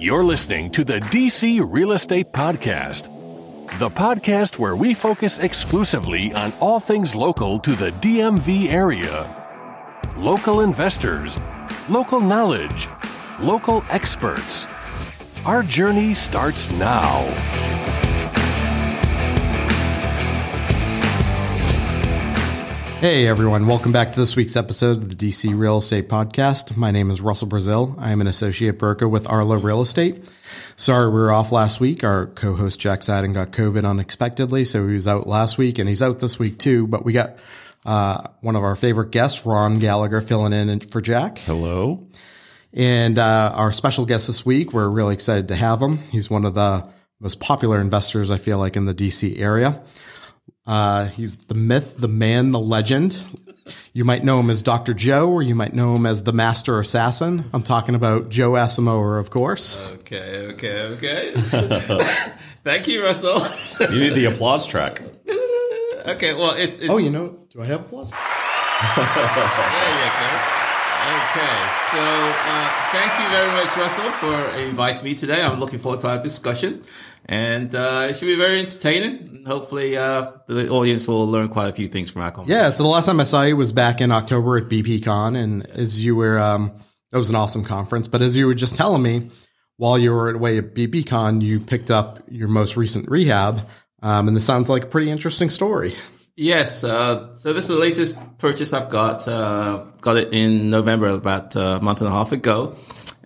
You're listening to the DC Real Estate Podcast, the podcast where we focus exclusively on all things local to the DMV area. Local investors, local knowledge, local experts. Our journey starts now. Hey everyone, welcome back to this week's episode of the DC Real Estate Podcast. My name is Russell Brazil. I am an associate broker with Arlo Real Estate. Sorry we were off last week. Our co-host Jack Sadden got COVID unexpectedly, so he was out last week and he's out this week too. But we got uh, one of our favorite guests, Ron Gallagher, filling in for Jack. Hello. And uh, our special guest this week, we're really excited to have him. He's one of the most popular investors, I feel like, in the DC area. Uh, he's the myth, the man, the legend. You might know him as Dr. Joe, or you might know him as the Master Assassin. I'm talking about Joe Asamoah, of course. Okay, okay, okay. Thank you, Russell. You need the applause track. okay, well, it's, it's Oh, you know, do I have applause? there you go. Okay, so uh, thank you very much, Russell, for inviting me today. I'm looking forward to our discussion, and uh, it should be very entertaining. Hopefully, uh, the audience will learn quite a few things from our conversation. Yeah, so the last time I saw you was back in October at BPCon, and as you were, um, that was an awesome conference. But as you were just telling me, while you were away at BPCon, you picked up your most recent rehab, um, and this sounds like a pretty interesting story. Yes. Uh, so this is the latest purchase I've got. Uh, got it in November, about a month and a half ago.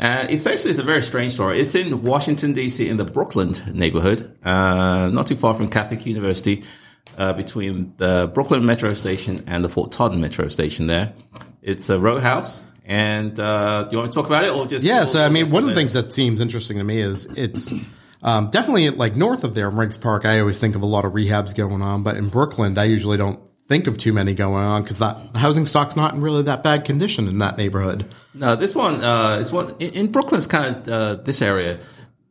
Uh, essentially, it's a very strange story. It's in Washington D.C. in the Brookland neighborhood, uh, not too far from Catholic University, uh, between the Brookland Metro Station and the Fort Totten Metro Station. There, it's a row house. And uh, do you want to talk about it, or just Yeah, so I mean, one of the things that seems interesting to me is it's um, definitely like north of there, in Riggs Park. I always think of a lot of rehabs going on, but in Brookland, I usually don't think of too many going on because that the housing stock's not in really that bad condition in that neighborhood. No, this one uh, is one in, in Brookland. It's kind of uh, this area.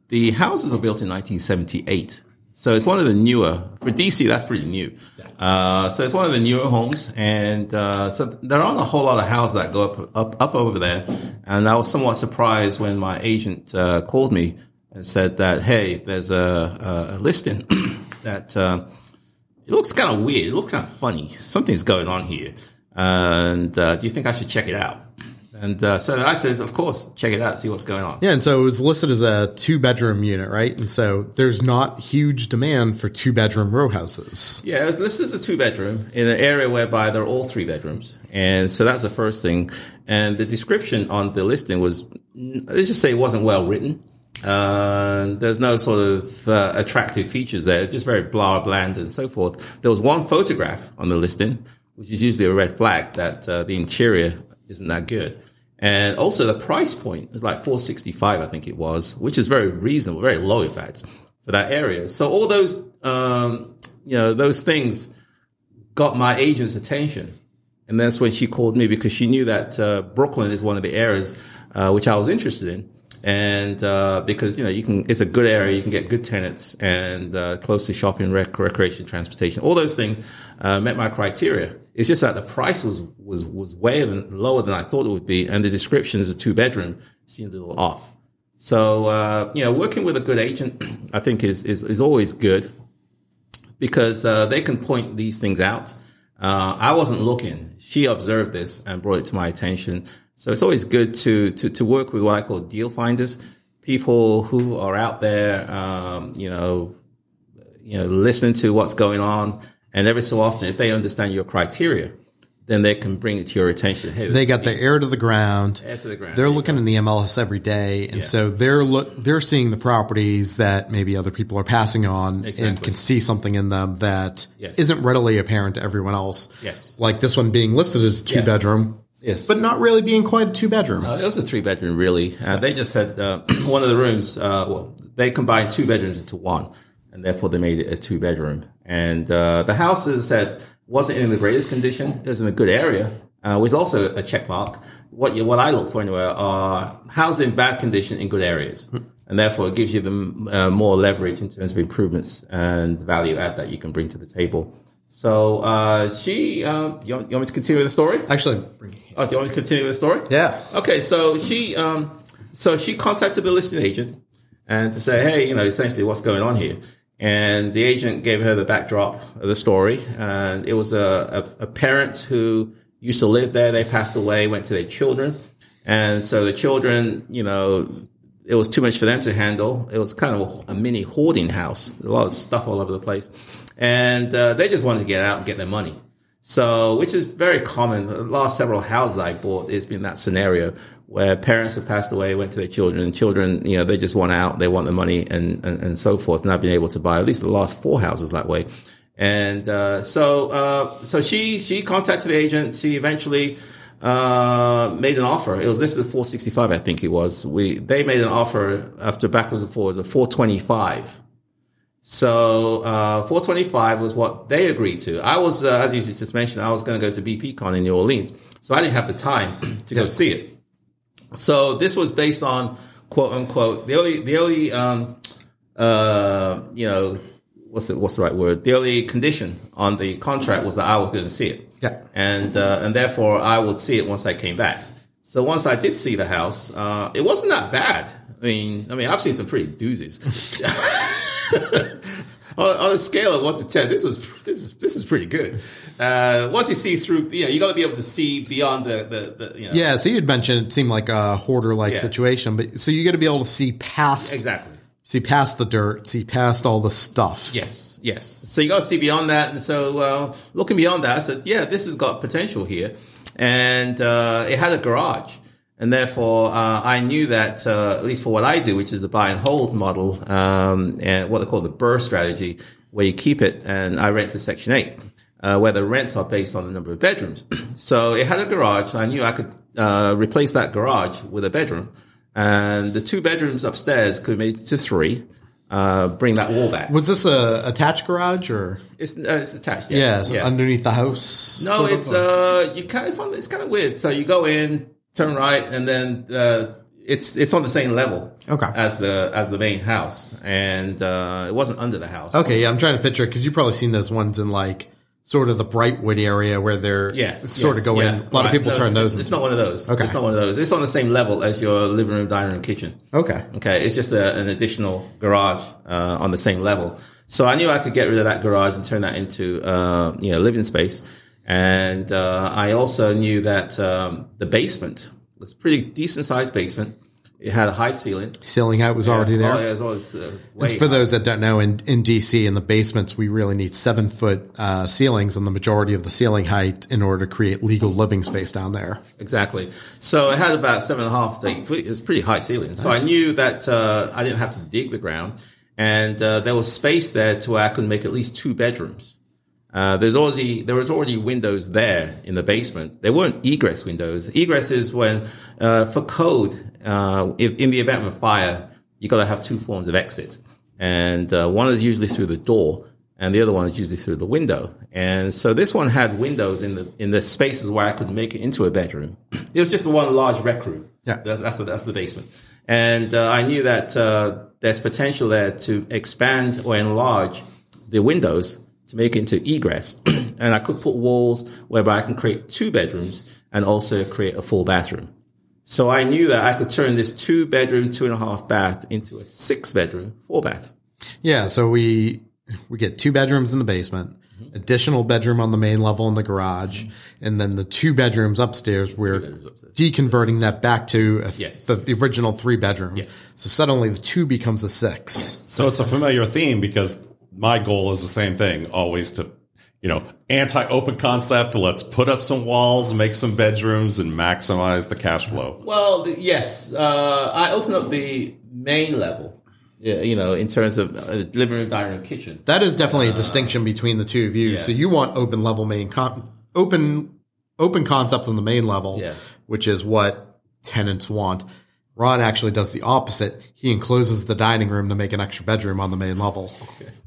The houses were built in 1978, so it's one of the newer. For DC, that's pretty new. Uh, so it's one of the newer homes, and uh, so there aren't a whole lot of houses that go up up up over there. And I was somewhat surprised when my agent uh, called me and said that, "Hey, there's a, a, a listing that." Uh, it looks kind of weird. It looks kind of funny. Something's going on here. And uh, do you think I should check it out? And uh, so I said, of course, check it out, see what's going on. Yeah, and so it was listed as a two bedroom unit, right? And so there's not huge demand for two bedroom row houses. Yeah, it was listed as a two bedroom in an area whereby they're all three bedrooms. And so that's the first thing. And the description on the listing was, let's just say it wasn't well written. Uh, there's no sort of uh, attractive features there. It's just very blah, bland and so forth. There was one photograph on the listing, which is usually a red flag that uh, the interior isn't that good. And also the price point is like 465, I think it was, which is very reasonable, very low, in fact, for that area. So all those, um, you know, those things got my agent's attention. And that's when she called me because she knew that uh, Brookland is one of the areas uh, which I was interested in. And uh, because, you know, you can, it's a good area, you can get good tenants and uh, close to shopping, rec- recreation, transportation, all those things uh, met my criteria. It's just that the price was, was, was way lower than I thought it would be. And the description as a two bedroom seemed a little off. So, uh, you know, working with a good agent, I think is, is, is always good because uh, they can point these things out. Uh, I wasn't looking. She observed this and brought it to my attention. So it's always good to, to, to work with what I call deal finders, people who are out there, um, you know, you know, listening to what's going on. And every so often, if they understand your criteria, then they can bring it to your attention. Hey, They got the air to the ground. Air to the ground. They're looking in the MLS every day, and Yeah. so they're look they're seeing the properties that maybe other people are passing on, and can see something in them that Yes. not readily apparent to everyone else. Yes. like this one being listed as two Yeah. bedroom, Yes. but not really being quite a two bedroom. Uh, it was a three bedroom, really. Uh, they just had uh, one of the rooms. Uh, well, they combined two bedrooms into one, and therefore they made it a two bedroom. And uh, the house, as I said, wasn't in the greatest condition. It was in a good area. Uh, was also a check mark. What you, what I look for anywhere are houses in bad condition in good areas. And therefore, it gives you the uh, more leverage in terms of improvements and value add that you can bring to the table. So uh, she, uh, you, want, you want me to continue the story? Actually, Oh, do you want me to continue the story? yeah, Okay, so she um, so she contacted the listing agent, and to say, hey, you know, essentially what's going on here. And the agent gave her the backdrop of the story. And it was a, a, a parent who used to live there. They passed away, went to their children. And so the children, you know, it was too much for them to handle. It was kind of a mini hoarding house, a lot of stuff all over the place. And uh, they just wanted to get out and get their money. So, which is very common. The last several houses I bought, it's been that scenario where parents have passed away, went to their children, and children, you know, they just want out, they want the money and, and, and so forth. And I've been able to buy at least the last four houses that way. And, uh, so, uh, so she, she contacted the agent. She eventually, uh, made an offer. It was listed at 465, I think it was. We, they made an offer after backwards and forwards of 425. So, uh, 425 was what they agreed to. I was, uh, as you just mentioned, I was going to go to BPCon in New Orleans. So I didn't have the time to go see it. So this was based on quote unquote, the only, the only, um, uh, you know, what's the, what's the right word? The only condition on the contract was that I was going to see it. Yeah. And, uh, and therefore I would see it once I came back. So once I did see the house, uh, it wasn't that bad. I mean, I mean, I've seen some pretty doozies. on, on, a scale of one to ten, this was this is this is pretty good. Uh, once you see through, you know, you got to be able to see beyond the the, the you know. Yeah. So you'd mentioned it seemed like a hoarder like Yeah. situation, but so you got to be able to see past exactly. see past the dirt, see past all the stuff. Yes, yes. So you got to see beyond that. And so, uh, looking beyond that, I said, yeah, this has got potential here. And, uh, it had a garage. And therefore, uh, I knew that, uh, at least for what I do, which is the buy and hold model, um, and what they call the BRRRR strategy, where you keep it. And I rent to Section 8, uh, where the rents are based on the number of bedrooms. so it had a garage. So I knew I could, uh, replace that garage with a bedroom. And the two bedrooms upstairs could be to three, uh, bring that wall back. Was this a attached garage or It's, uh, it's attached. yeah, Yeah. so underneath the house? no, it's uh, you kind. It's, on, it's kind of weird. So you go in, turn right, and then uh, it's it's on the same level. Okay. As the as the main house, and uh, it wasn't under the house. okay. Yeah, I'm trying to picture it because you've probably seen those ones in like sort of the Brightwood area where they're Yes, sort yes, of go yeah, in. A lot right. of people No, turn it's- those. It's in. not one of those. Okay. It's not one of those. It's on the same level as your living room, dining room, kitchen. Okay. Okay, it's just a, an additional garage uh, on the same level. So I knew I could get rid of that garage and turn that into uh, you know living space. And uh, I also knew that um, the basement was a pretty decent sized basement. It had a high ceiling. Ceiling height was already there. Oh, yeah, it was always, uh, way For high. those that don't know, in, in DC, in the basements, we really need seven foot uh, ceilings and the majority of the ceiling height in order to create legal living space down there. Exactly. So it had about seven and a half to eight feet. It was pretty high ceiling. So I knew that uh, I didn't have to dig the ground, and uh, there was space there to where I could make at least two bedrooms. Uh, there's already there was already windows there in the basement. They weren't egress windows. Egress is when uh, for code, uh, if, in the event of a fire, you got to have two forms of exit, and uh, one is usually through the door, and the other one is usually through the window. And so this one had windows in the in the spaces where I could make it into a bedroom. It was just the one large rec room. Yeah. that's that's the, that's the basement. And uh, I knew that uh, there's potential there to expand or enlarge the windows to make it into egress. and I could put walls whereby I can create two bedrooms and also create a full bathroom. So I knew that I could turn this two bedroom, two and a half bath into a six bedroom, four bath. Yeah, so we we get two bedrooms in the basement, Mm-hmm. additional bedroom on the main level in the garage, and then the two bedrooms upstairs. We're deconverting that back to a, Yes. the, the original three bedroom. Yes. So suddenly the two becomes a six. So it's a familiar theme because my goal is the same thing, always to, you know, anti-open concept. Let's put up some walls, make some bedrooms, and maximize the cash flow. Well, yes, uh, I open up the main level, you know, in terms of uh, living room, dining room, kitchen. That is definitely a distinction between the two of you. yeah. So you want open level main con- open open concepts on the main level, Yeah. which is what tenants want. Ron actually does the opposite. He encloses the dining room to make an extra bedroom on the main level.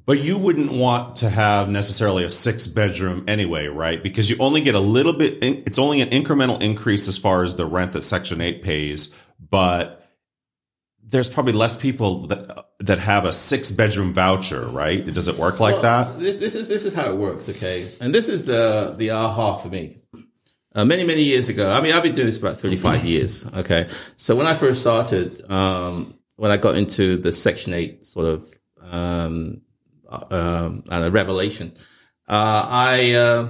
But you wouldn't want to have necessarily a six bedroom anyway, right? Because you only get a little bit, it's only an incremental increase as far as the rent that Section 8 pays, but there's probably less people that that have a six bedroom voucher, right? Does it work like that? This, this is this is how it works, okay? And this is the the aha for me. Uh, many many years ago, I mean, I've been doing this about thirty five years. Okay, so when I first started, um, when I got into the Section Eight sort of um, uh, um, and a revelation, uh, I uh,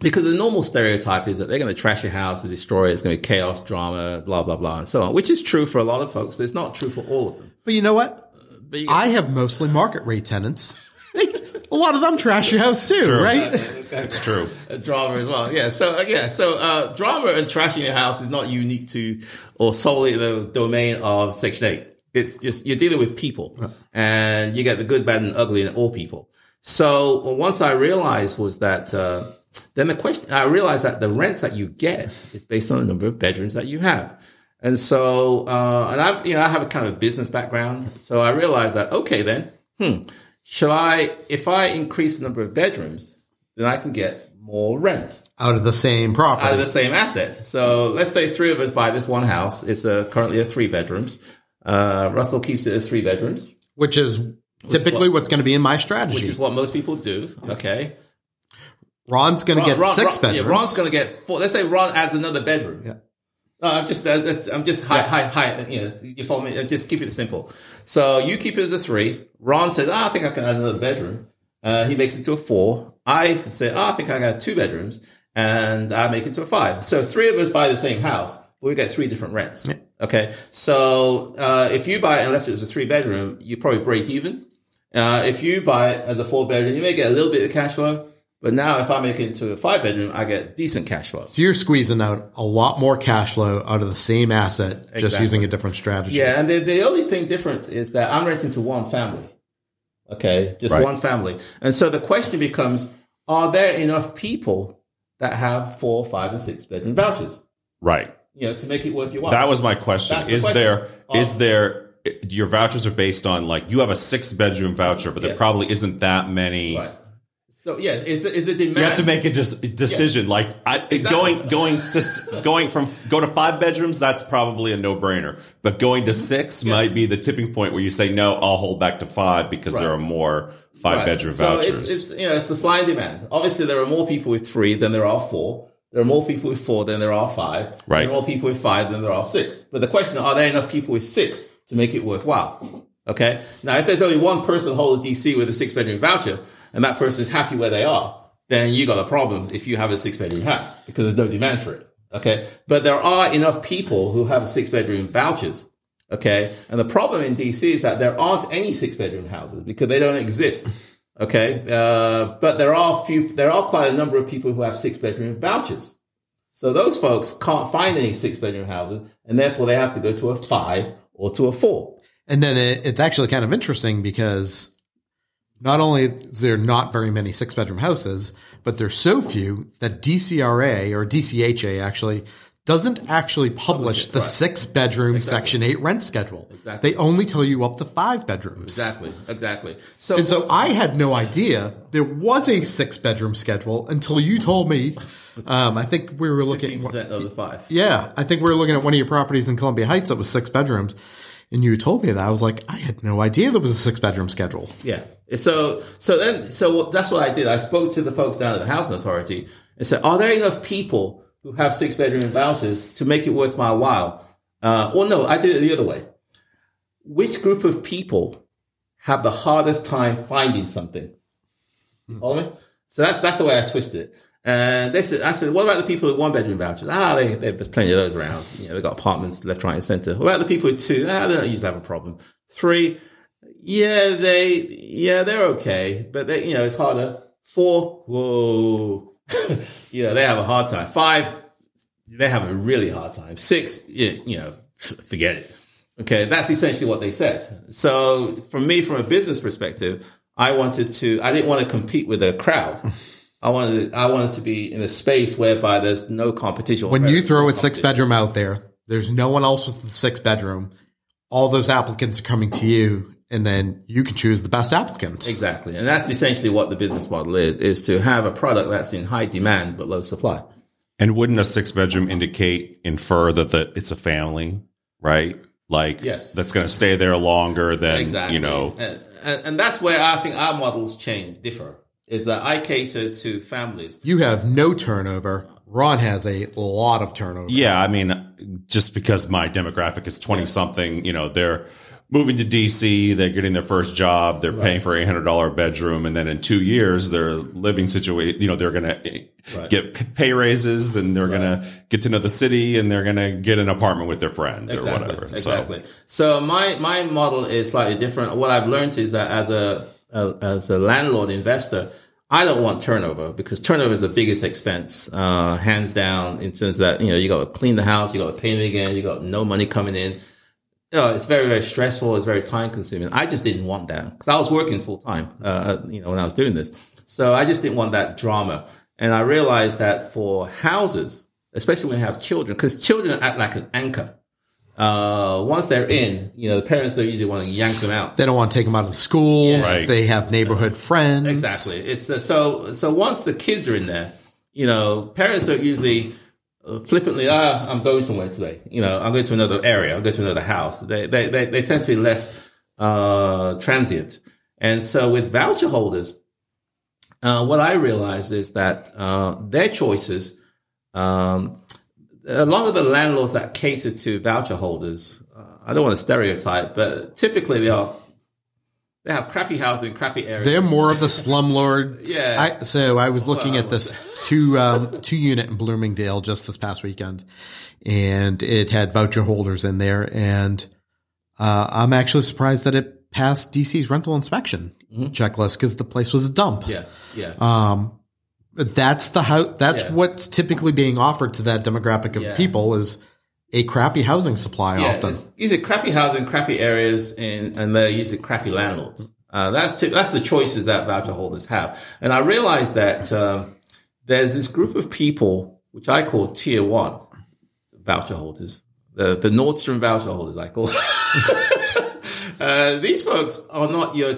because the normal stereotype is that they're going to trash your house, they destroy it, it's going to be chaos, drama, blah blah blah, and so on, which is true for a lot of folks, but it's not true for all of them. But you know what? But you, I have mostly market rate tenants. A lot of them trash your house too, right? It's true. Drama as well. Yeah. So uh, yeah. So uh, drama and trashing your house is not unique to or solely the domain of Section Eight. It's just you're dealing with people, and you get the good, bad, and ugly in all people. So well, once I realized was that uh, then the question I realized that the rents that you get is based on the number of bedrooms that you have. And so, uh, and I, you know, I have a kind of business background. So I realized that, okay, then, hmm, shall I, if I increase the number of bedrooms, then I can get more rent Out of the same property. out of the same asset. So let's say three of us buy this one house. It's uh currently a three bedrooms. Uh, Russell keeps it as three bedrooms, which is typically what's going to be in my strategy. which is what most people do. Okay. Ron's going to get Ron- six Ron- bedrooms. Yeah, Ron's going to get four. Let's say Ron adds another bedroom. Yeah. No, I'm just, I'm just high, high, high. You know, you follow me? Uh, Just keep it simple. So you keep it as a three. Ron says, ah, I think I can add another bedroom. Uh, he makes it to a four. I say, oh, I think I got two bedrooms and I make it to a five. So three of us buy the same house, but we get three different rents. Okay. So, uh, if you buy it and left it as a three bedroom, you probably break even. Uh, if you buy it as a four bedroom, you may get a little bit of cash flow. But now if I make it into a five bedroom, I get decent cash flow. so you're squeezing out a lot more cash flow out of the same asset, just using a different strategy. Yeah, and the, the only thing different is that I'm renting to one family. Okay, just Right. one family. And so the question becomes are there enough people that have four, five, and six bedroom vouchers? Right. You know, to make it worth your while. That was my question. That's the Is question. there is Um, there your vouchers are based on like you have a six bedroom voucher, but there Yes. probably isn't that many. right. So yeah, is the is the demand You have to make a dis- decision. Like I, Exactly. going going to going from go to five bedrooms, that's probably a no brainer. But going to mm-hmm. six might be the tipping point where you say no, I'll hold back to five because there are more five Right. bedroom so vouchers. It's, it's you know supply and demand. Obviously, there are more people with three than there are four. There are more people with four than there are five. Right. There are more people with five than there are six. But the question: Are there enough people with six to make it worthwhile? Okay. Now, if there's only one person holding DC with a six bedroom voucher, and that person is happy where they are, then you got a problem if you have a six bedroom house because there's no demand for it. Okay. But there are enough people who have six bedroom vouchers. Okay. And the problem in DC is that there aren't any six bedroom houses because they don't exist. Okay. Uh, but there are few, there are quite a number of people who have six bedroom vouchers. So those folks can't find any six bedroom houses and therefore they have to go to a five or to a four. And then it, it's actually kind of interesting because not only is there not very many six bedroom houses, but there's so few that DCRA or DCHA actually doesn't actually publish the right. six bedroom section eight rent schedule. Exactly. They only tell you up to five bedrooms. Exactly. Exactly. So, And so I had no idea there was a six bedroom schedule until you told me. Um, I think we were looking. 15% of the five. Yeah, I think we were looking at one of your properties in Columbia Heights that was six bedrooms, and you told me that. I was like, I had no idea there was a six bedroom schedule. Yeah. So, so then, so that's what I did. I spoke to the folks down at the housing authority and said, are there enough people who have six bedroom vouchers to make it worth my while? Uh, or no, I did it the other way. Which group of people have the hardest time finding something? Follow me? So that's, that's the way I twisted it. And they said, I said, what about the people with one bedroom vouchers? Ah, they, there's plenty of those around. You know, they've got apartments left, right, and center. What about the people with two? Ah, they don't usually have a problem. Three, yeah, they, yeah, they're okay, but they, you know, it's harder. Four, whoa, you know, they have a hard time. Five, they have a really hard time. Six, you know, forget it. Okay, that's essentially what they said. So, for me, from a business perspective, I wanted to. I didn't want to compete with a crowd. I wanted. I wanted to be in a space whereby there's no competition. When you throw a six bedroom out there, there's no one else with the six bedroom. All those applicants are coming to you, and then you can choose the best applicant. Exactly. And that's essentially what the business model is, is to have a product that's in high demand but low supply. and wouldn't a six bedroom indicate infer that the, it's a family, right? Like Yes. that's going to stay there longer than Exactly. you know. And, and, and that's where I think our models change, differ, is that I cater to families. You have no turnover Ron has a lot of turnover. Yeah, I mean, just because my demographic is 20 something, you know, they're moving to DC, they're getting their first job, they're paying for a $800 bedroom, and then in two years, their living situation, you know, they're going to get pay raises and they're going to get to know the city and they're going to get an apartment with their friend or whatever. Exactly. So, my my model is slightly different. What I've learned is that as a, a as a landlord investor, I don't want turnover because turnover is the biggest expense, uh, hands down. In terms of that, you know, you got to clean the house, you got to paint it again, you got no money coming in. You know, it's very very stressful. It's very time consuming. I just didn't want that because I was working full time. Uh, you know, when I was doing this, so I just didn't want that drama. And I realized that for houses, especially when you have children, because children act like an anchor. Uh, once they're in, you know, the parents don't usually want to yank them out. They don't want to take them out of the schools. Right. They have neighborhood friends. Exactly. It's uh, so so once the kids are in there, you know, parents don't usually uh, flippantly, ah, I'm going somewhere today. You know, I'm going to another area. I'm going to another house. They they they, they tend to be less uh, transient. And so with voucher holders, uh, what I realized is that uh, their choices, um, a lot of the landlords that cater to voucher holders, uh, I don't want to stereotype, but typically they are they have crappy housing, crappy areas. They're more of the slumlords. Yeah. I, so I was looking Well, at this two um, two unit in Bloomingdale just this past weekend, and it had voucher holders in there, and uh, I'm actually surprised that it passed DC's rental inspection checklist because the place was a dump. Mm-hmm. yeah, yeah. Um, that's the how that's Yeah. what's typically being offered to that demographic of Yeah. people is a crappy housing supply Yeah, often. it's usually crappy housing, crappy areas, and and they're usually crappy landlords. Uh, that's tip, that's the choices that voucher holders have. And I realized that um, there's this group of people which I call tier one voucher holders, the the Nordstrom voucher holders. I call. uh, these folks are not your.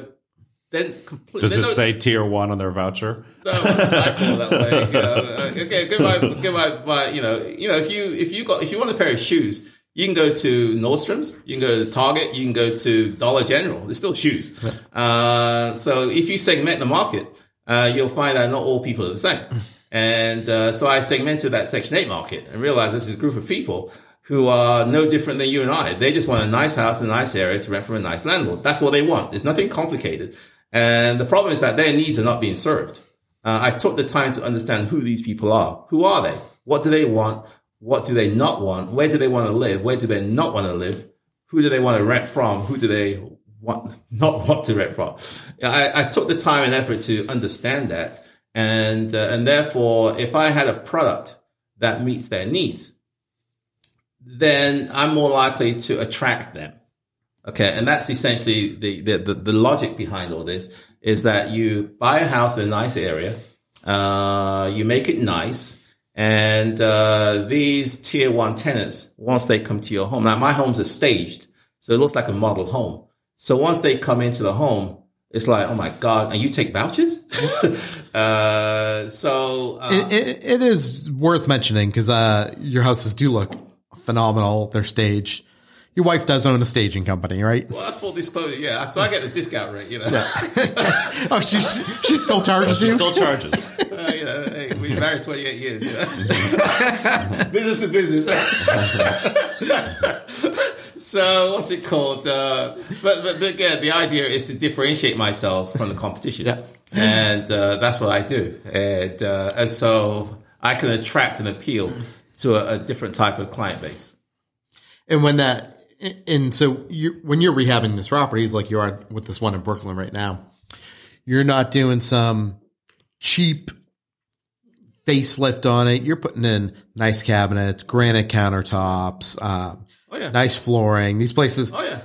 Then. Does it not- say tier one on their voucher? no, I call that way. You know, okay, give my, give my, my, you know, you know, if you, if you got, if you want a pair of shoes, you can go to Nordstrom's, you can go to Target, you can go to Dollar General. They're still shoes. Uh, so if you segment the market, uh, you'll find that not all people are the same. And, uh, so I segmented that Section 8 market and realized this is a group of people who are no different than you and I. They just want a nice house in a nice area to rent from a nice landlord. That's what they want. There's nothing complicated. And the problem is that their needs are not being served. Uh, I took the time to understand who these people are. Who are they? What do they want? What do they not want? Where do they want to live? Where do they not want to live? Who do they want to rent from? Who do they want not want to rent from? I, I took the time and effort to understand that, and uh, and therefore, if I had a product that meets their needs, then I'm more likely to attract them. Okay. And that's essentially the, the, the, the logic behind all this is that you buy a house in a nice area. Uh, you make it nice. And, uh, these tier one tenants, once they come to your home, now my homes are staged. So it looks like a model home. So once they come into the home, it's like, oh my God, and you take vouchers? uh, so, uh, It, it, it is worth mentioning because uh, your houses do look phenomenal. They're staged. Your wife does own a staging company, right? well, that's full disclosure. Yeah. So I get the discount rate, you know. Oh, she she still charges She you. still charges. Uh, you know, hey, we were married 28 years. You know? business is business. so, what's it called? Uh, but, but, but again, the idea is to differentiate myself from the competition. And uh, that's what I do. And, uh, and so I can attract and appeal to a, a different type of client base. And when that, and so you when you're rehabbing this properties like you are with this one in Brookland right now, you're not doing some cheap facelift on it. You're putting in nice cabinets, granite countertops, um, Oh, yeah. nice flooring. These places Oh, yeah.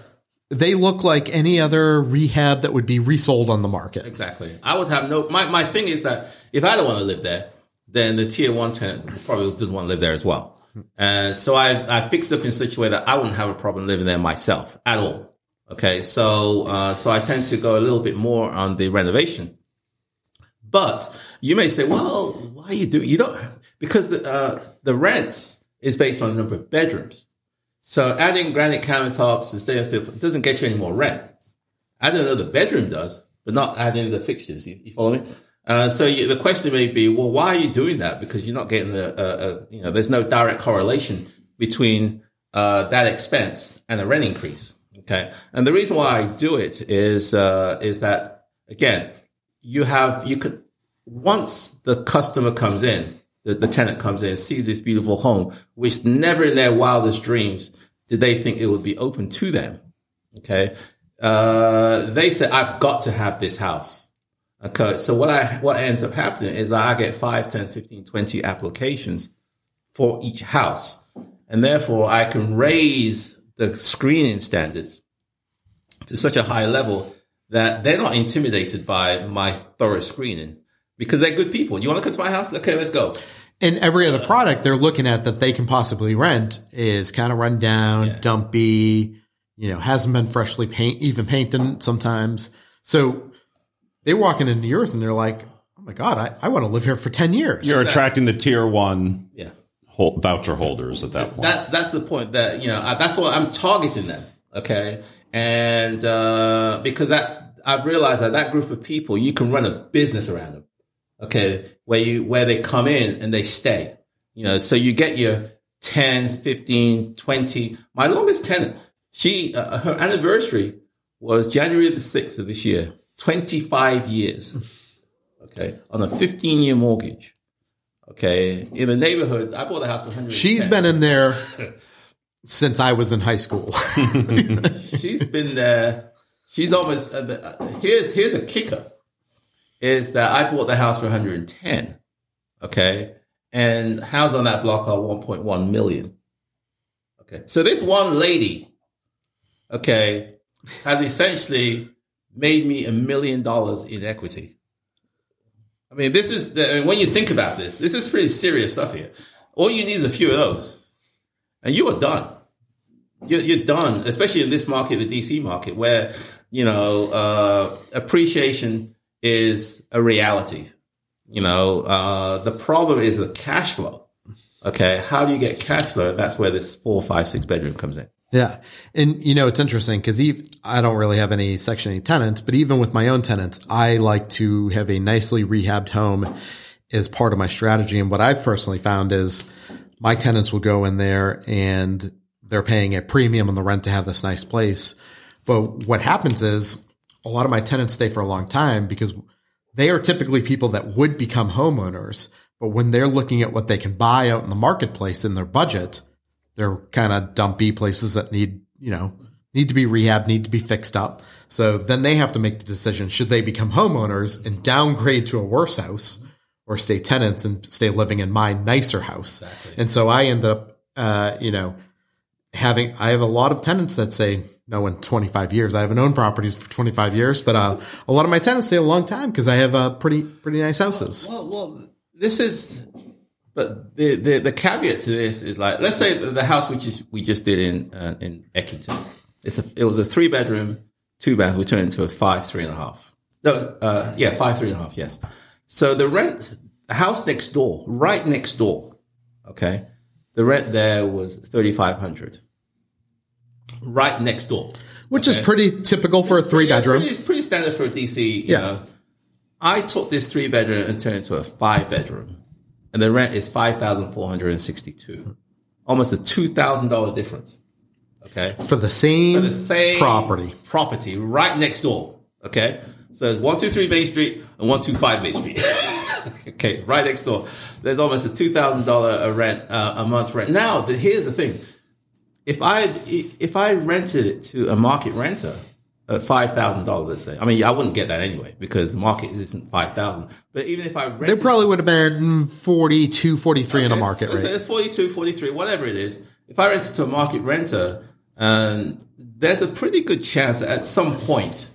they look like any other rehab that would be resold on the market. Exactly. I would have no. My, my thing is that if I don't want to live there, then the tier one tenant probably doesn't want to live there as well. And so I I fixed up in such a way that I wouldn't have a problem living there myself at all. Okay, so uh, so I tend to go a little bit more on the renovation. But you may say, well, why are you doing? You don't because the uh, the rents is based on the number of bedrooms. So adding granite countertops and stainless steel doesn't get you any more rent. Adding another bedroom does, but not adding the fixtures. You, you follow me? Uh, so you, the question may be, well, why are you doing that? Because you're not getting the, uh, uh, you know, there's no direct correlation between uh, that expense and a rent increase. Okay, and the reason why I do it is uh, is that again, you have you could once the customer comes in, the, the tenant comes in, sees this beautiful home, which never in their wildest dreams did they think it would be open to them. Okay, uh, they say, "I've got to have this house." Okay, so what I what ends up happening is I get 5, 10, 15, 20 applications for each house. And therefore I can raise the screening standards to such a high level that they're not intimidated by my thorough screening because they're good people. You want to come to my house? Okay, let's go. And every other product they're looking at that they can possibly rent is kind of run down, Yeah. dumpy, you know, hasn't been freshly paint, even painted sometimes. So they're walking into yours and they're like, oh my God, I, I want to live here for 10 years. You're attracting the tier one Yeah. hol- voucher holders at that point. That's that's the point that you know I, that's what I'm targeting them. Okay, and uh, because that's I've realized that that group of people you can run a business around them. Okay, where you where they come in and they stay. You know, so you get your 10, 15, 20. My longest tenant, she uh, her anniversary was January the 6th of this year. 25 years. Okay, on a 15 year mortgage. Okay, in the neighborhood, I bought the house for 100. She's been in there since I was in high school. she's been there. She's almost. Uh, the, uh, here's here's a kicker: is that I bought the house for 110. Okay, and houses on that block are 1.1 million. Okay, so this one lady, okay, has essentially made me a million dollars in equity. I mean, this is the, and when you think about this, this is pretty serious stuff here. All you need is a few of those, and you are done you're, you're done, especially in this market, the DC market, where you know uh, appreciation is a reality. You know, uh, the problem is the cash flow. Okay, how do you get cash flow? That's where this four, five, six bedroom comes in. Yeah. And you know, it's interesting because I don't really have any section eight tenants, but even with my own tenants, I like to have a nicely rehabbed home as part of my strategy. And what I've personally found is my tenants will go in there and they're paying a premium on the rent to have this nice place. But what happens is a lot of my tenants stay for a long time because they are typically people that would become homeowners. But when they're looking at what they can buy out in the marketplace in their budget, they're kind of dumpy places that need, you know, need to be rehabbed, need to be fixed up. So then they have to make the decision, should they become homeowners and downgrade to a worse house or stay tenants and stay living in my nicer house? And so I end up, uh, you know, having, I have a lot of tenants that say, no, in 25 years, I haven't owned properties for 25 years, but, uh, a lot of my tenants stay a long time because I have, uh, pretty, pretty nice houses. Well, well, this is, but the, the, the caveat to this is like, let's say the house which just, we just did in, uh, in Eckington. It's a, it was a three bedroom, two bath. We turned it into a five, three and a half. No, uh, yeah, five, three and a half. Yes. So the rent, the house next door, right next door. Okay. The rent there was 3,500. Right next door. Which is pretty typical for a three it's bedroom. pretty, it's pretty standard for a DC. You Yeah. know. I took this three bedroom and turned it into a five bedroom, and the rent is five thousand four hundred and sixty two, almost a two thousand dollar difference. Okay, for the same, the same property. property right next door. Okay, so it's one two three Main Street and one two five Main Street. okay, right next door. There's almost a two thousand dollar rent uh, a month rent. Now, the, here's the thing: if I if I rented it to a market renter at five thousand dollars, let's say, I mean, I wouldn't get that anyway because the market isn't five thousand. But even if I rented, There probably would have been 42, 43 in the market let's say. It's 42, 43, whatever it is. If I rent it to a market renter, and there's a pretty good chance that at some point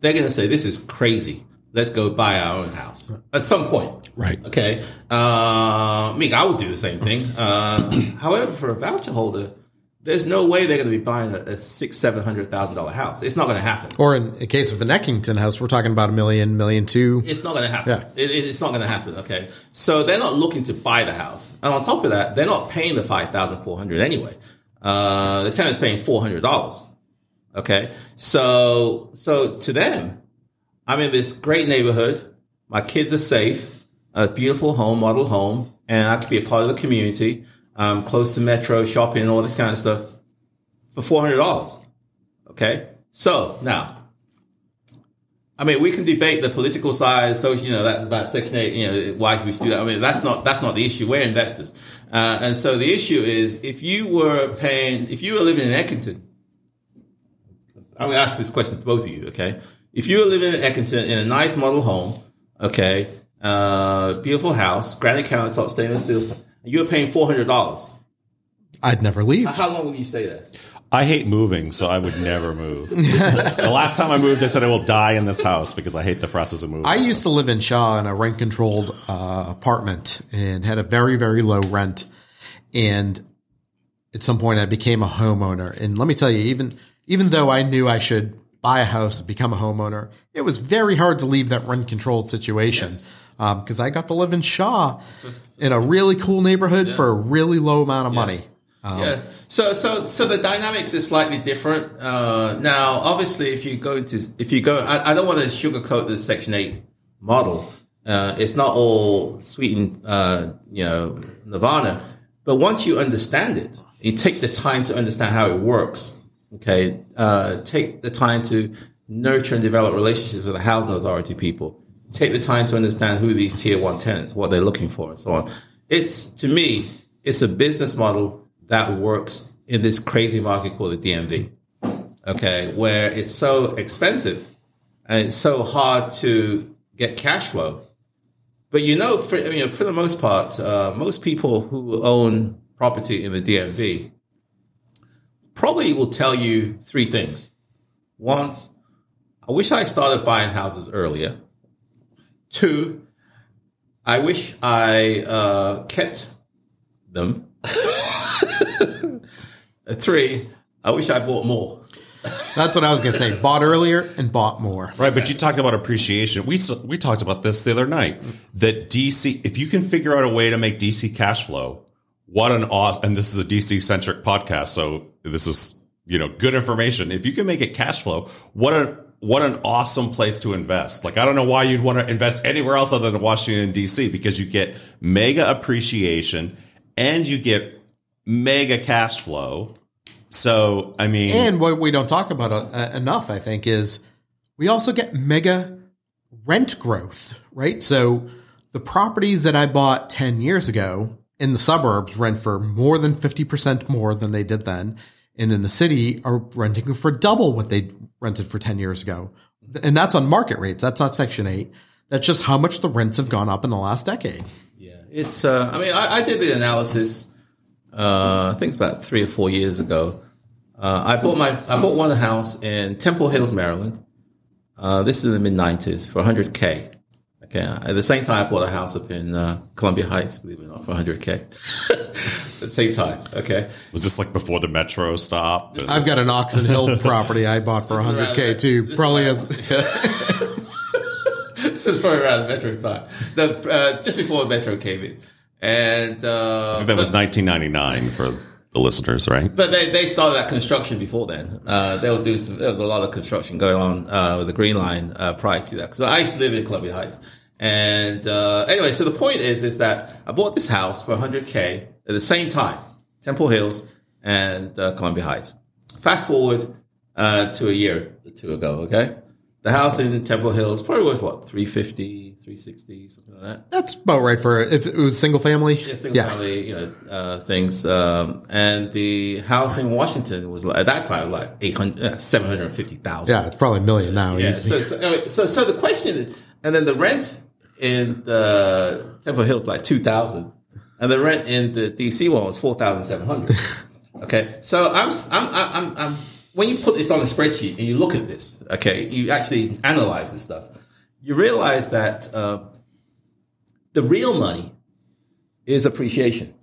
they're going to say, "This is crazy. Let's go buy our own house." At some point, Right. Okay. Uh, I mean, I would do the same thing. Uh, however, for a voucher holder, there's no way they're going to be buying a, a six, seven hundred thousand dollar house. It's not going to happen. Or in the case of an Eckington house, we're talking about a million, million two. It's not going to happen. Yeah. It, it- it's not going to happen. Okay. So they're not looking to buy the house. And on top of that, they're not paying the 5400 anyway. Uh, the tenant's paying $400. Okay. So, so to them, I'm in this great neighborhood. My kids are safe, a beautiful home, model home, and I could be a part of the community. I'm close to metro, shopping, all this kind of stuff for four hundred dollars. Okay, so now I mean, we can debate the political side, so you know that about Section Eight. You know, why should we do that? I mean, that's not that's not the issue. We're investors, uh, and so the issue is if you were paying, if you were living in Eckington, I'm going to ask this question to both of you. Okay, if you were living in Eckington in a nice model home, okay, uh, beautiful house, granite countertop, stainless steel, you were paying four hundred dollars. I'd never leave. How long will you stay there? I hate moving, so I would never move. the last time I moved, I said I will die in this house because I hate the process of moving. I used to live in Shaw in a rent controlled uh, apartment and had a very, very low rent. And at some point I became a homeowner. And let me tell you, even, even though I knew I should buy a house and become a homeowner, it was very hard to leave that rent controlled situation. Because I got to live in Shaw in a really cool neighborhood for a really low amount of money. yeah. So, so, so the dynamics is slightly different. Uh, now, obviously, if you go into, if you go, I, I don't want to sugarcoat the Section 8 model. Uh, it's not all sweet and, uh, you know, nirvana. But once you understand it, you take the time to understand how it works. Okay. Uh, take the time to nurture and develop relationships with the housing authority people. Take the time to understand who these tier one tenants, what they're looking for and so on. It's, to me, it's a business model that works in this crazy market called the DMV. Okay, where it's so expensive and it's so hard to get cash flow. But you know, for, I mean, for the most part, uh, most people who own property in the DMV probably will tell you three things. Once, I wish I started buying houses earlier. Two, I wish I uh, kept them Three, I wish I bought more. That's what I was going to say. Bought earlier and bought more. Right, but you talked about appreciation. We we talked about this the other night. That DC, if you can figure out a way to make DC cash flow, what an awesome! And this is a DC centric podcast, so this is you know good information. If you can make it cash flow, what a what an awesome place to invest. Like I don't know why you'd want to invest anywhere else other than Washington DC because you get mega appreciation and you get mega cash flow. So, I mean, And what we don't talk about uh, enough, I think, is we also get mega rent growth, right? So the properties that I bought 10 years ago in the suburbs rent for more than 50% more than they did then. And in the city are renting for double what they rented for 10 years ago. And that's on market rates. That's not section eight. That's just how much the rents have gone up in the last decade. Yeah, it's. Uh, I mean, I, I did the analysis. Uh, I think it's about three or four years ago. Uh, I bought my I bought one house in Temple Hills, Maryland. Uh, this is in the mid '90s for 100k. Okay. At the same time, I bought a house up in uh, Columbia Heights, believe it or not, for 100k. At the same time. Okay. was this like before the metro stop? I've got an Oxon Hill property I bought for 100K too. Probably around- has. this is probably around the Metro time. The, uh, just before the Metro came in, and uh, that was 1999 for the listeners, right? But they, they started that construction before then. Uh, they were doing some, there was a lot of construction going on uh, with the Green Line uh, prior to that. Because I used to live in Columbia Heights. And uh, anyway, so the point is, is that I bought this house for 100k at the same time, Temple Hills and uh, Columbia Heights. Fast forward uh, to a year or two ago. Okay, the house in Temple Hills probably worth what 350, 360, something like that. That's about right for if it was single family. Yeah, single family, you know, uh, things. Um, and the house in Washington was like, at that time like 800, uh, 750,000. Yeah, it's probably a million now. Yeah. So, so, anyway, so, so the question, and then the rent in the Temple Hills like 2,000 and the rent in the DC one was 4,700. okay. So I'm, I'm, I'm, I'm, when you put this on a spreadsheet and you look at this, okay, you actually analyze this stuff, you realize that, uh, the real money is appreciation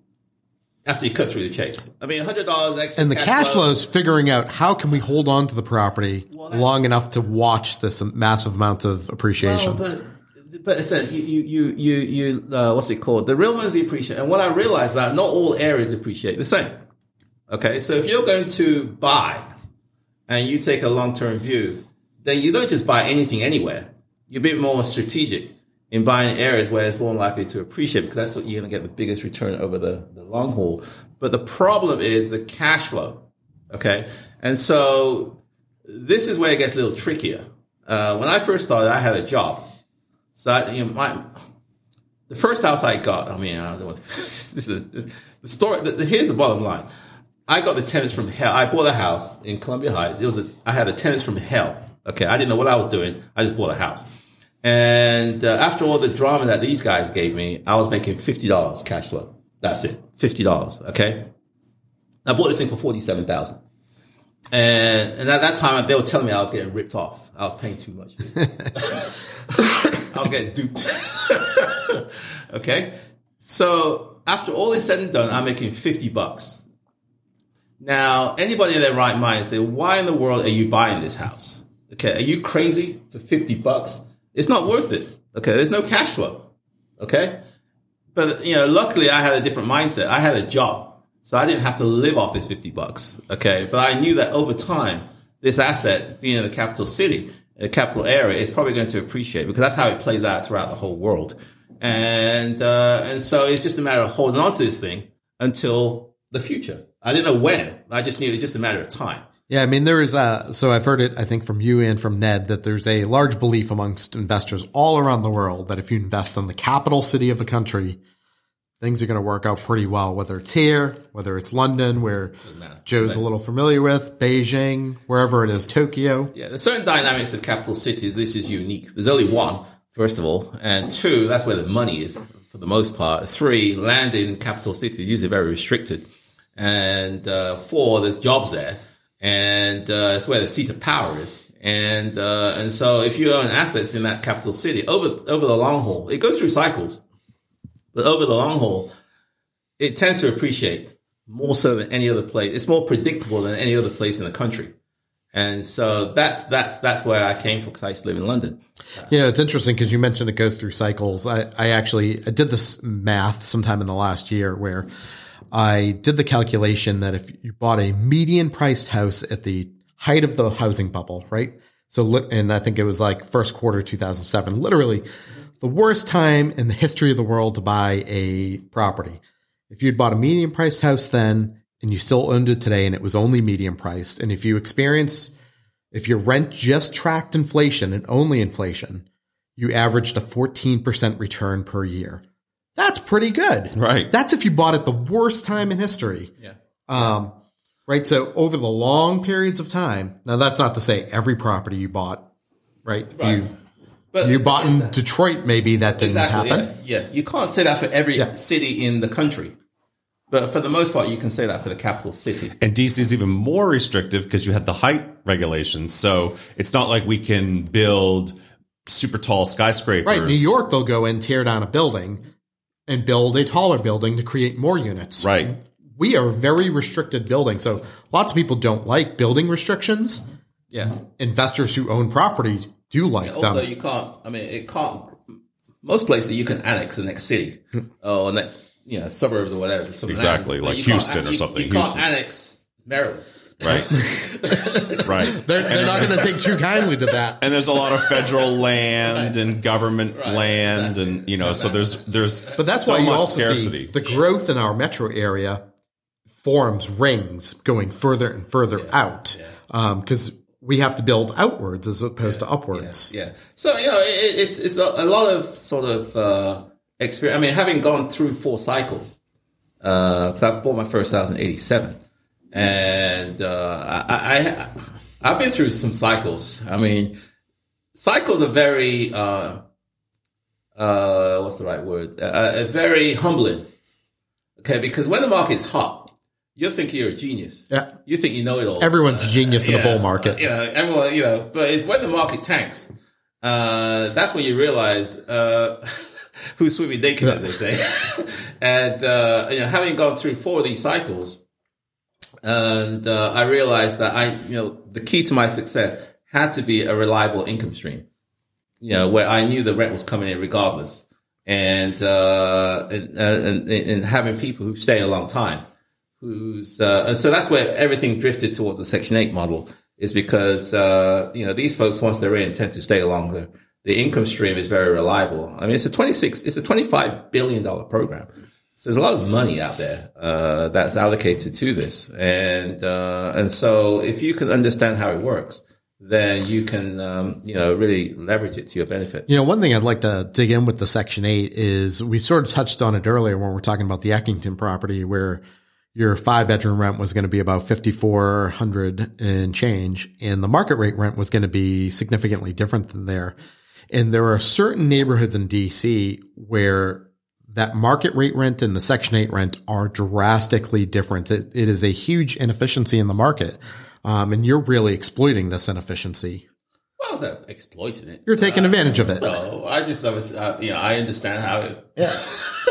after you cut through the chase. I mean, hundred dollars extra. and the cash flow is figuring out how can we hold on to the property that's- long enough to watch this massive amount of appreciation. Well, but it's you you you you uh, what's it called? The real the appreciate. And what I realized that not all areas appreciate the same. Okay, so if you're going to buy and you take a long term view, then you don't just buy anything anywhere. You're a bit more strategic in buying areas where it's more likely to appreciate because that's what you're going to get the biggest return over the, the long haul. But the problem is the cash flow. Okay. And so this is where it gets a little trickier. Uh, when I first started, I had a job. So you know, my, the first house I got, I mean, I don't know what, this is, this, the story, the, the, here's the bottom line. I got the tenants from hell. I bought a house in Columbia Heights. It was a, I had the tenants from hell. Okay. I didn't know what I was doing. I just bought a house. And uh, after all the drama that these guys gave me, I was making $50 cash flow. That's it. $50. Okay. I bought this thing for 47000 and, and at that time, they were telling me I was getting ripped off. I was paying too much. I was getting duped. okay. So after all is said and done, I'm making 50 bucks. Now, anybody in their right mind say, why in the world are you buying this house? Okay. Are you crazy for 50 bucks? It's not worth it. Okay. There's no cash flow. Okay. But, you know, luckily I had a different mindset. I had a job. So I didn't have to live off this 50 bucks. Okay. But I knew that over time, this asset being in the capital city, a capital area, is probably going to appreciate because that's how it plays out throughout the whole world. And, uh, and so it's just a matter of holding on to this thing until the future. I didn't know when. I just knew it was just a matter of time. Yeah, I mean, there is a, so I've heard it, I think, from you and from Ned that there's a large belief amongst investors all around the world that if you invest in the capital city of a country, things are going to work out pretty well, whether it's here, whether it's London, where Joe's a little familiar with, Beijing, wherever it is, Tokyo. Yeah, there's certain dynamics of capital cities. This is unique. There's only one, first of all. And two, that's where the money is for the most part. Three, land in capital cities is usually very restricted. And uh, four, there's jobs there. And uh, it's where the seat of power is. And uh, and so if you own assets in that capital city over over the long haul, it goes through cycles. But over the long haul, it tends to appreciate more so than any other place. It's more predictable than any other place in the country. And so that's that's that's where I came from because I used to live in London. Yeah, it's interesting because you mentioned it goes through cycles. I, I actually I did this math sometime in the last year where I did the calculation that if you bought a median priced house at the height of the housing bubble, right? So, and I think it was like first quarter 2007, literally the worst time in the history of the world to buy a property. If you'd bought a medium priced house then and you still owned it today and it was only medium priced, and if you experience, if your rent just tracked inflation and only inflation, you averaged a 14% return per year. That's pretty good. Right. That's if you bought it the worst time in history. Yeah. Um, right. So over the long periods of time, now that's not to say every property you bought, right? Right. You but you bought in Detroit, maybe that didn't exactly, happen. Yeah, yeah, you can't say that for every yeah. city in the country. But for the most part, you can say that for the capital city. And DC is even more restrictive because you had the height regulations. So it's not like we can build super tall skyscrapers. Right. New York, they'll go and tear down a building and build a taller building to create more units. Right. We are very restricted building. So lots of people don't like building restrictions. Yeah. Investors who own property do like yeah, also, them. you can't. I mean, it can't. Most places you can annex the next city or next, you know, suburbs or whatever. Exactly, like Houston or something. You, you can't annex Maryland. Right. right. They're, they're not going to take too kindly to that. And there's a lot of federal land right. and government right. land, exactly. and you know, exactly. so there's there's but that's so why you also scarcity. See the growth in our metro area forms rings going further and further yeah. out because. Um, we have to build outwards as opposed yeah, to upwards. Yeah, yeah. So you know, it, it's it's a, a, lot of sort of uh, experience. I mean, having gone through four cycles, because uh, I bought my first house in '87, and uh, I, I I've been through some cycles. I mean, cycles are very uh, uh, what's the right word? Uh, very humbling. Okay, because when the market's hot you think you're a genius. Yeah. You think you know it all. Everyone's a genius in yeah, a bull market. Uh, you know, everyone, you know, but it's when the market tanks. Uh, that's when you realize, uh, who's swimming naked, as they say. and, uh, you know, having gone through four of these cycles, and, uh, I realized that I, you know, the key to my success had to be a reliable income stream. You know, where I knew the rent was coming in regardless. And, uh, and, and, and having people who stay a long time who's uh, and so that's where everything drifted towards the Section Eight model is because uh, you know these folks once they're in tend to stay longer the income stream is very reliable. I mean, it's a 26, it's a 25 billion dollar program. So there's a lot of money out there uh, that's allocated to this, and uh, and so if you can understand how it works, then you can um, you know really leverage it to your benefit. You know, one thing I'd like to dig in with the Section 8 is we sort of touched on it earlier when we we're talking about the Eckington property where your five bedroom rent was going to be about 5400 and change and the market rate rent was going to be significantly different than there. And there are certain neighborhoods in DC where that market rate rent and the Section 8 rent are drastically different. It, it is a huge inefficiency in the market. Um, and you're really exploiting this inefficiency. Well, I was exploiting it. You're taking uh, advantage of it. No, I just, was, uh, you know, I understand how it. Yeah.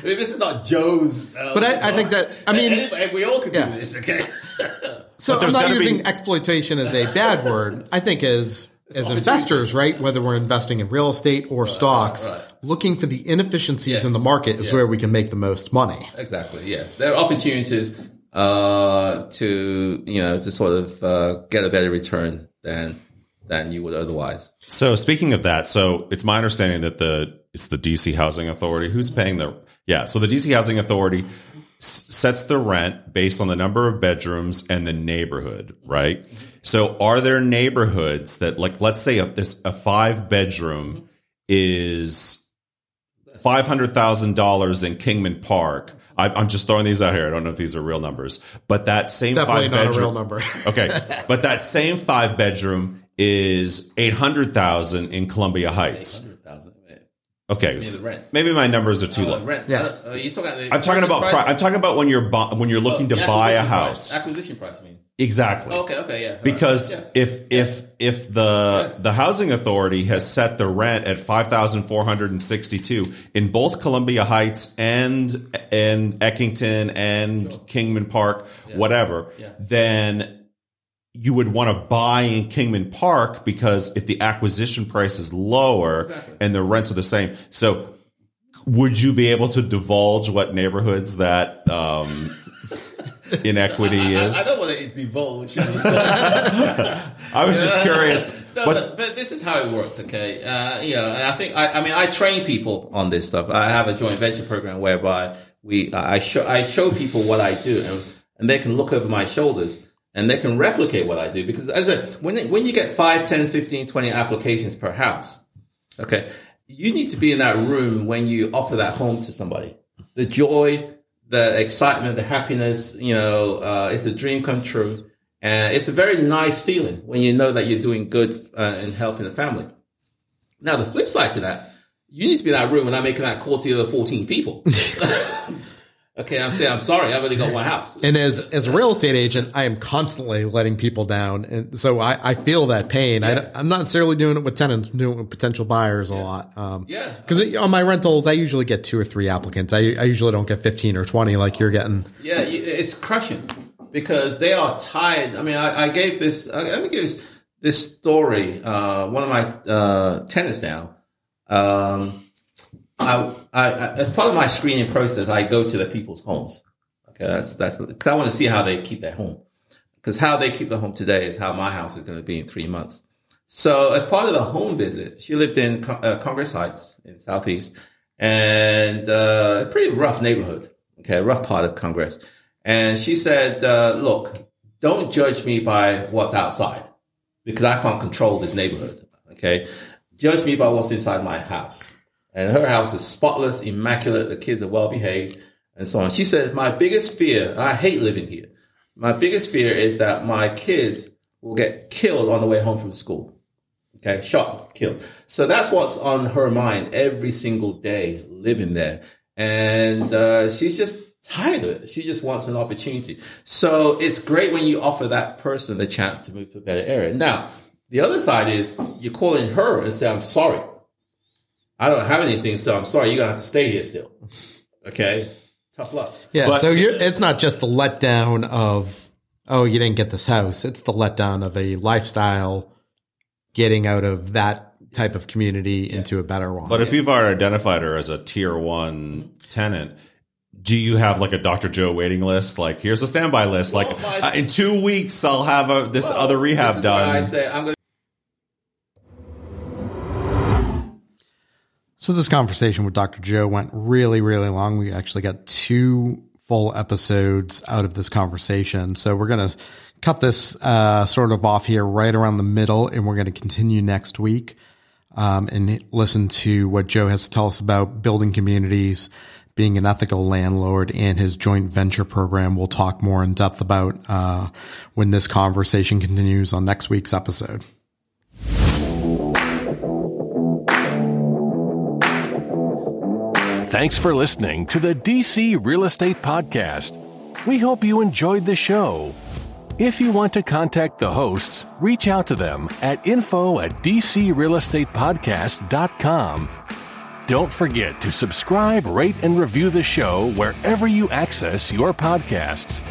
I mean, this is not Joe's. Uh, but I, I, think that I mean, anyway, we all could yeah. do this, okay? so I'm not using be... exploitation as a bad word. I think as as investors, right? Whether we're investing in real estate or right, stocks, right, right. looking for the inefficiencies yes. in the market is yes. where we can make the most money. Exactly. Yeah, there are opportunities uh, to you know to sort of uh, get a better return than than you would otherwise. So speaking of that, so it's my understanding that the it's the DC Housing Authority who's paying the yeah. So the DC Housing Authority s- sets the rent based on the number of bedrooms and the neighborhood, right? So are there neighborhoods that like let's say if this a five bedroom is five hundred thousand dollars in Kingman Park? I, am just throwing these out here. I don't know if these are real numbers, but that same Definitely five not bedroom, a real number. okay, but that same five bedroom is eight hundred thousand in Columbia Heights. Okay, maybe my numbers are too uh, low. Rent. Yeah, uh, you talking I'm talking about. Pri- I'm talking about when you're bu- when you're looking oh, to buy a house. Price. Acquisition price. I mean. Exactly. Okay. Okay. Yeah. Because yeah. if if if the yes. the housing authority has set the rent at five thousand four hundred and sixty two in both Columbia Heights and and Eckington and sure. Kingman Park, yeah. whatever, yeah. then you would want to buy in Kingman Park because if the acquisition price is lower exactly. and the rents are the same, so would you be able to divulge what neighborhoods that um, inequity I, is? I, don't want to divulge. I was just curious. no, but, but, this is how it works, okay? Uh, you know, I think I, I mean I train people on this stuff. I have a joint venture program whereby we I show I show people what I do and, and they can look over my shoulders and they can replicate what I do. Because as a, when, when you get 5, 10, 15, 20 applications per house, okay, you need to be in that room when you offer that home to somebody. The joy, the excitement, the happiness, you know, uh, it's a dream come true. And it's a very nice feeling when you know that you're doing good uh, and helping the family. Now, the flip side to that, you need to be in that room when I'm making that call to the other 14 people. Okay, I'm saying I'm sorry. I've only got one house. And as as a real estate agent, I am constantly letting people down, and so I, I feel that pain. Yeah. I, am not necessarily doing it with tenants, I'm doing it with potential buyers yeah. a lot. Um, yeah, because on my rentals, I usually get two or three applicants. I I usually don't get 15 or 20 like you're getting. Yeah, it's crushing because they are tired. I mean, I, I gave this. Let me give this this story. Uh, one of my uh, tenants now. Um, I, I, as part of my screening process, I go to the people's homes. Okay, that's that's because I want to see how they keep their home. Because how they keep the home today is how my house is going to be in three months. So, as part of the home visit, she lived in uh, Congress Heights in Southeast, and uh, a pretty rough neighborhood. Okay, rough part of Congress. And she said, uh, "Look, don't judge me by what's outside, because I can't control this neighborhood. Okay, judge me by what's inside my house." And her house is spotless, immaculate. The kids are well behaved and so on. She said, my biggest fear, I hate living here. My biggest fear is that my kids will get killed on the way home from school. Okay. Shot, killed. So that's what's on her mind every single day living there. And, uh, she's just tired of it. She just wants an opportunity. So it's great when you offer that person the chance to move to a better area. Now, the other side is you're calling her and say, I'm sorry. I don't have anything, so I'm sorry. You're gonna have to stay here still. Okay, tough luck. Yeah. But, so it's not just the letdown of oh you didn't get this house. It's the letdown of a lifestyle getting out of that type of community yes. into a better one. But if you've already identified her as a tier one tenant, do you have like a Dr. Joe waiting list? Like, here's a standby list. Well, like, my, uh, in two weeks, I'll have a, this well, other rehab this done. I say I'm going So this conversation with Dr. Joe went really, really long. We actually got two full episodes out of this conversation. So we're going to cut this uh, sort of off here right around the middle, and we're going to continue next week um, and listen to what Joe has to tell us about building communities, being an ethical landlord, and his joint venture program. We'll talk more in depth about uh, when this conversation continues on next week's episode. Thanks for listening to the DC Real Estate Podcast. We hope you enjoyed the show. If you want to contact the hosts, reach out to them at info at dcrealestatepodcast.com. Don't forget to subscribe, rate, and review the show wherever you access your podcasts.